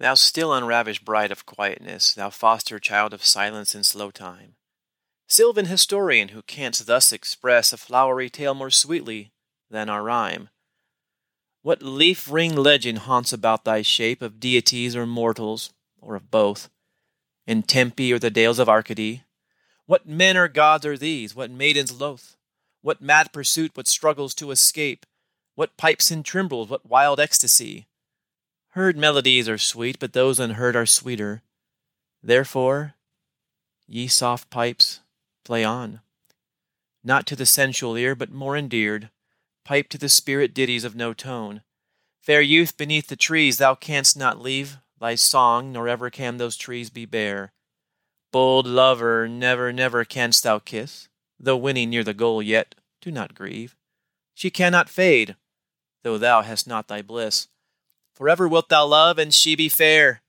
Thou still unravished bride of quietness, thou foster child of silence and slow time. Sylvan historian who canst thus express a flowery tale more sweetly than our rhyme. What leaf ring legend haunts about thy shape of deities or mortals, or of both, in Tempe or the dales of Arcady? What men or gods are these? What maidens loath? What mad pursuit? What struggles to escape? What pipes and timbrels? What wild ecstasy? Heard melodies are sweet, but those unheard are sweeter. Therefore, ye soft pipes, play on. Not to the sensual ear, but more endeared, pipe to the spirit ditties of no tone. Fair youth, beneath the trees thou canst not leave thy song, nor ever can those trees be bare. Bold lover, never, never canst thou kiss, though winning near the goal, yet do not grieve. She cannot fade, though thou hast not thy bliss. Forever wilt thou love, and she be fair.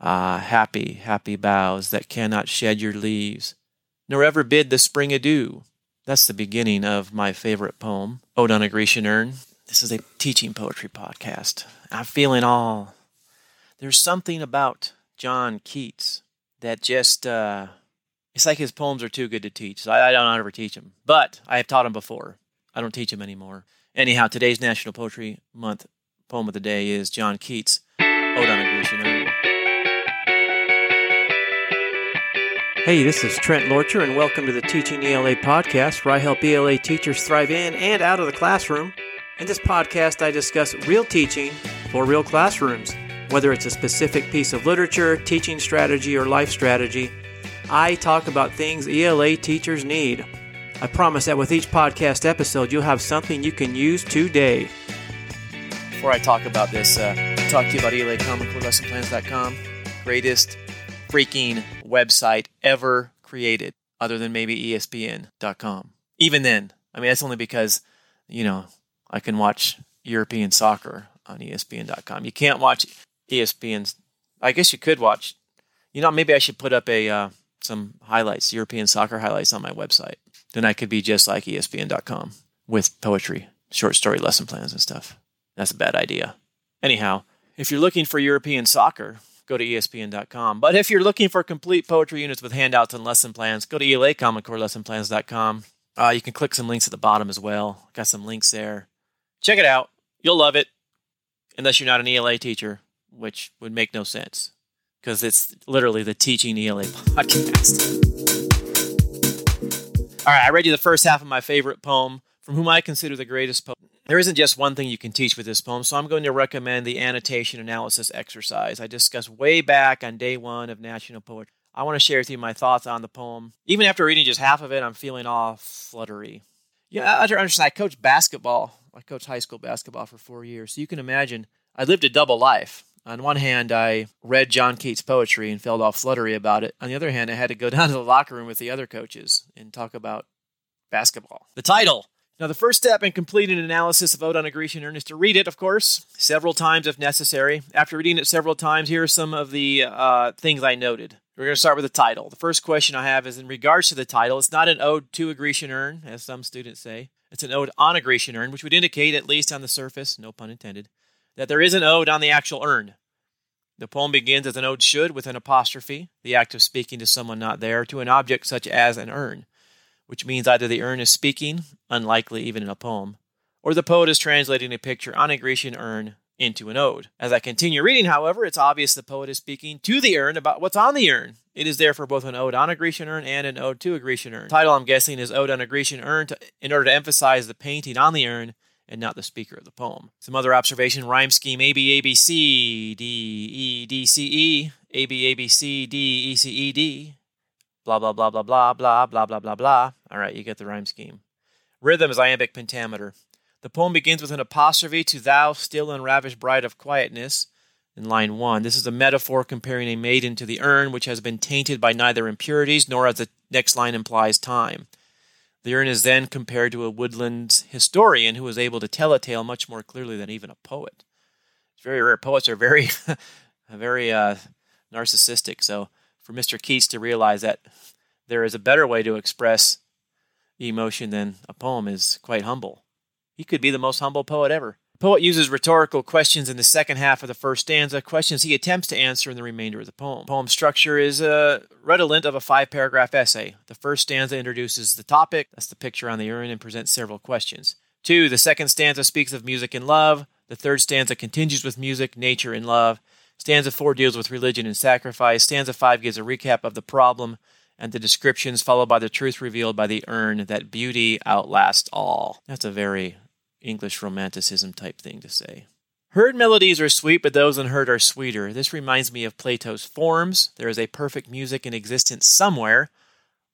Ah, happy, happy boughs that cannot shed your leaves, nor ever bid the spring adieu. That's the beginning of my favorite poem, Ode on a Grecian Urn. This is a teaching poetry podcast. I'm feeling all. There's something about John Keats that just, uh, it's like his poems are too good to teach. So I, I don't ever teach them, but I have taught them before. I don't teach them anymore. Anyhow, today's National Poetry Month poem of the day is John Keats' Ode on a Grecian Urn. Hey, this is Trent Lorcher, and welcome to the Teaching ELA podcast, where I help ELA teachers thrive in and out of the classroom. In this podcast, I discuss real teaching for real classrooms. Whether it's a specific piece of literature, teaching strategy, or life strategy, I talk about things ELA teachers need. I promise that with each podcast episode, you'll have something you can use today before I talk about this, uh, talk to you about ELA Common Core LessonPlans.com. Greatest freaking website ever created, other than maybe ESPN.com. Even then, I mean, that's only because, you know, I can watch European soccer on ESPN.com. You can't watch ESPN's. I guess you could watch. You know, maybe I should put up a uh, some highlights, European soccer highlights on my website. Then I could be just like ESPN.com with poetry, short story lesson plans and stuff. That's a bad idea. Anyhow, if you're looking for European soccer, go to ESPN.com. But if you're looking for complete poetry units with handouts and lesson plans, go to ELA Common Core LessonPlans.com. Uh, you can click some links at the bottom as well. Got some links there. Check it out. You'll love it. Unless you're not an ELA teacher, which would make no sense because it's literally the Teaching ELA podcast. All right, I read you the first half of my favorite poem from whom I consider the greatest poet there isn't just one thing you can teach with this poem, so I'm going to recommend the annotation analysis exercise I discussed way back on day one of National Poetry. I want to share with you my thoughts on the poem. Even after reading just half of it, I'm feeling all fluttery. Yeah, I understand. I coached basketball. I coached high school basketball for four years. So you can imagine I lived a double life. On one hand, I read John Keats' poetry and felt all fluttery about it. On the other hand, I had to go down to the locker room with the other coaches and talk about basketball. The title now, the first step in completing an analysis of Ode on a Grecian Urn is to read it, of course, several times if necessary. After reading it several times, here are some of the uh, things I noted. We're going to start with the title. The first question I have is in regards to the title. It's not an ode to a Grecian urn, as some students say. It's an ode on a Grecian urn, which would indicate, at least on the surface, no pun intended, that there is an ode on the actual urn. The poem begins as an ode should with an apostrophe, the act of speaking to someone not there, to an object such as an urn which means either the urn is speaking, unlikely even in a poem, or the poet is translating a picture on a Grecian urn into an ode. As I continue reading, however, it's obvious the poet is speaking to the urn about what's on the urn. It is therefore both an ode on a Grecian urn and an ode to a Grecian urn. The title, I'm guessing, is Ode on a Grecian Urn to, in order to emphasize the painting on the urn and not the speaker of the poem. Some other observation rhyme scheme A B A B C D E D C E A B A B C D E C E D blah, blah, blah, blah, blah, blah, blah, blah, blah, blah. All right, you get the rhyme scheme. Rhythm is iambic pentameter. The poem begins with an apostrophe to thou, still and ravished bride of quietness, in line one. This is a metaphor comparing a maiden to the urn, which has been tainted by neither impurities nor, as the next line implies, time. The urn is then compared to a woodland historian who is able to tell a tale much more clearly than even a poet. It's very rare. Poets are very, very uh, narcissistic. So for Mr. Keats to realize that there is a better way to express emotion than a poem is quite humble. He could be the most humble poet ever. The poet uses rhetorical questions in the second half of the first stanza, questions he attempts to answer in the remainder of the poem. Poem structure is uh, redolent of a five paragraph essay. The first stanza introduces the topic, that's the picture on the urn, and presents several questions. Two, the second stanza speaks of music and love. The third stanza continues with music, nature, and love. Stanza four deals with religion and sacrifice. Stanza five gives a recap of the problem and the descriptions, followed by the truth revealed by the urn that beauty outlasts all. That's a very English romanticism type thing to say. Heard melodies are sweet, but those unheard are sweeter. This reminds me of Plato's forms. There is a perfect music in existence somewhere.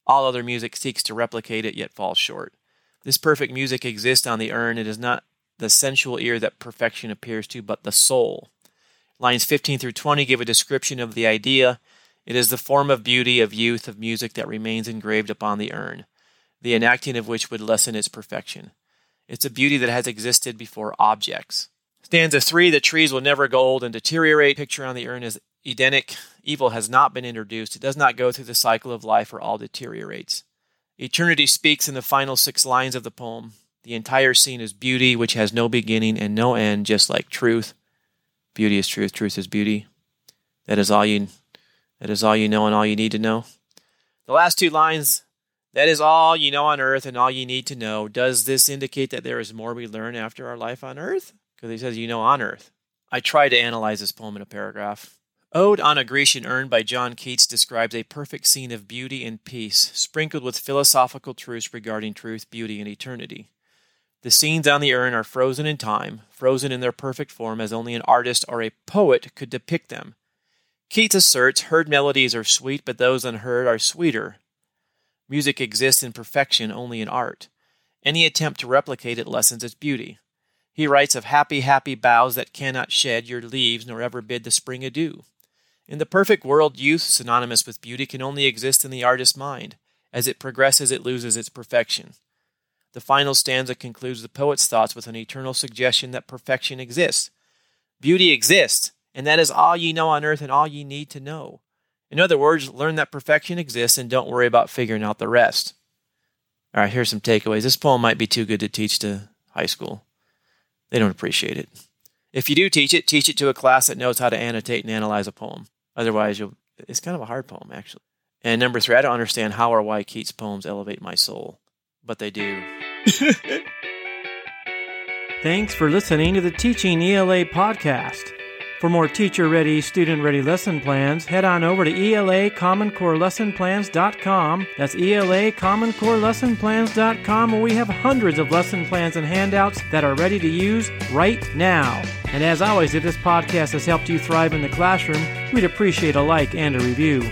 All other music seeks to replicate it, yet falls short. This perfect music exists on the urn. It is not the sensual ear that perfection appears to, but the soul. Lines 15 through 20 give a description of the idea. It is the form of beauty, of youth, of music that remains engraved upon the urn, the enacting of which would lessen its perfection. It's a beauty that has existed before objects. Stanza 3 The trees will never go old and deteriorate. Picture on the urn is Edenic. Evil has not been introduced. It does not go through the cycle of life where all deteriorates. Eternity speaks in the final six lines of the poem. The entire scene is beauty, which has no beginning and no end, just like truth. Beauty is truth, truth is beauty. That is all you that is all you know and all you need to know. The last two lines, that is all you know on earth and all you need to know. Does this indicate that there is more we learn after our life on earth? Because he says, you know, on earth. I tried to analyze this poem in a paragraph. Ode on a Grecian Urn by John Keats describes a perfect scene of beauty and peace, sprinkled with philosophical truths regarding truth, beauty, and eternity. The scenes on the urn are frozen in time, frozen in their perfect form as only an artist or a poet could depict them. Keats asserts heard melodies are sweet, but those unheard are sweeter. Music exists in perfection only in art. Any attempt to replicate it lessens its beauty. He writes of happy, happy boughs that cannot shed your leaves nor ever bid the spring adieu. In the perfect world, youth, synonymous with beauty, can only exist in the artist's mind. As it progresses, it loses its perfection. The final stanza concludes the poet's thoughts with an eternal suggestion that perfection exists. Beauty exists, and that is all ye know on earth and all ye need to know. In other words, learn that perfection exists and don't worry about figuring out the rest. All right, here's some takeaways. This poem might be too good to teach to high school. They don't appreciate it. If you do teach it, teach it to a class that knows how to annotate and analyze a poem. Otherwise, you'll, it's kind of a hard poem, actually. And number three, I don't understand how or why Keats' poems elevate my soul, but they do. Thanks for listening to the Teaching ELA podcast. For more teacher ready, student ready lesson plans, head on over to ELA Common Core Lesson Plans.com. That's ELA Common Core Lesson Plans.com, where we have hundreds of lesson plans and handouts that are ready to use right now. And as always, if this podcast has helped you thrive in the classroom, we'd appreciate a like and a review.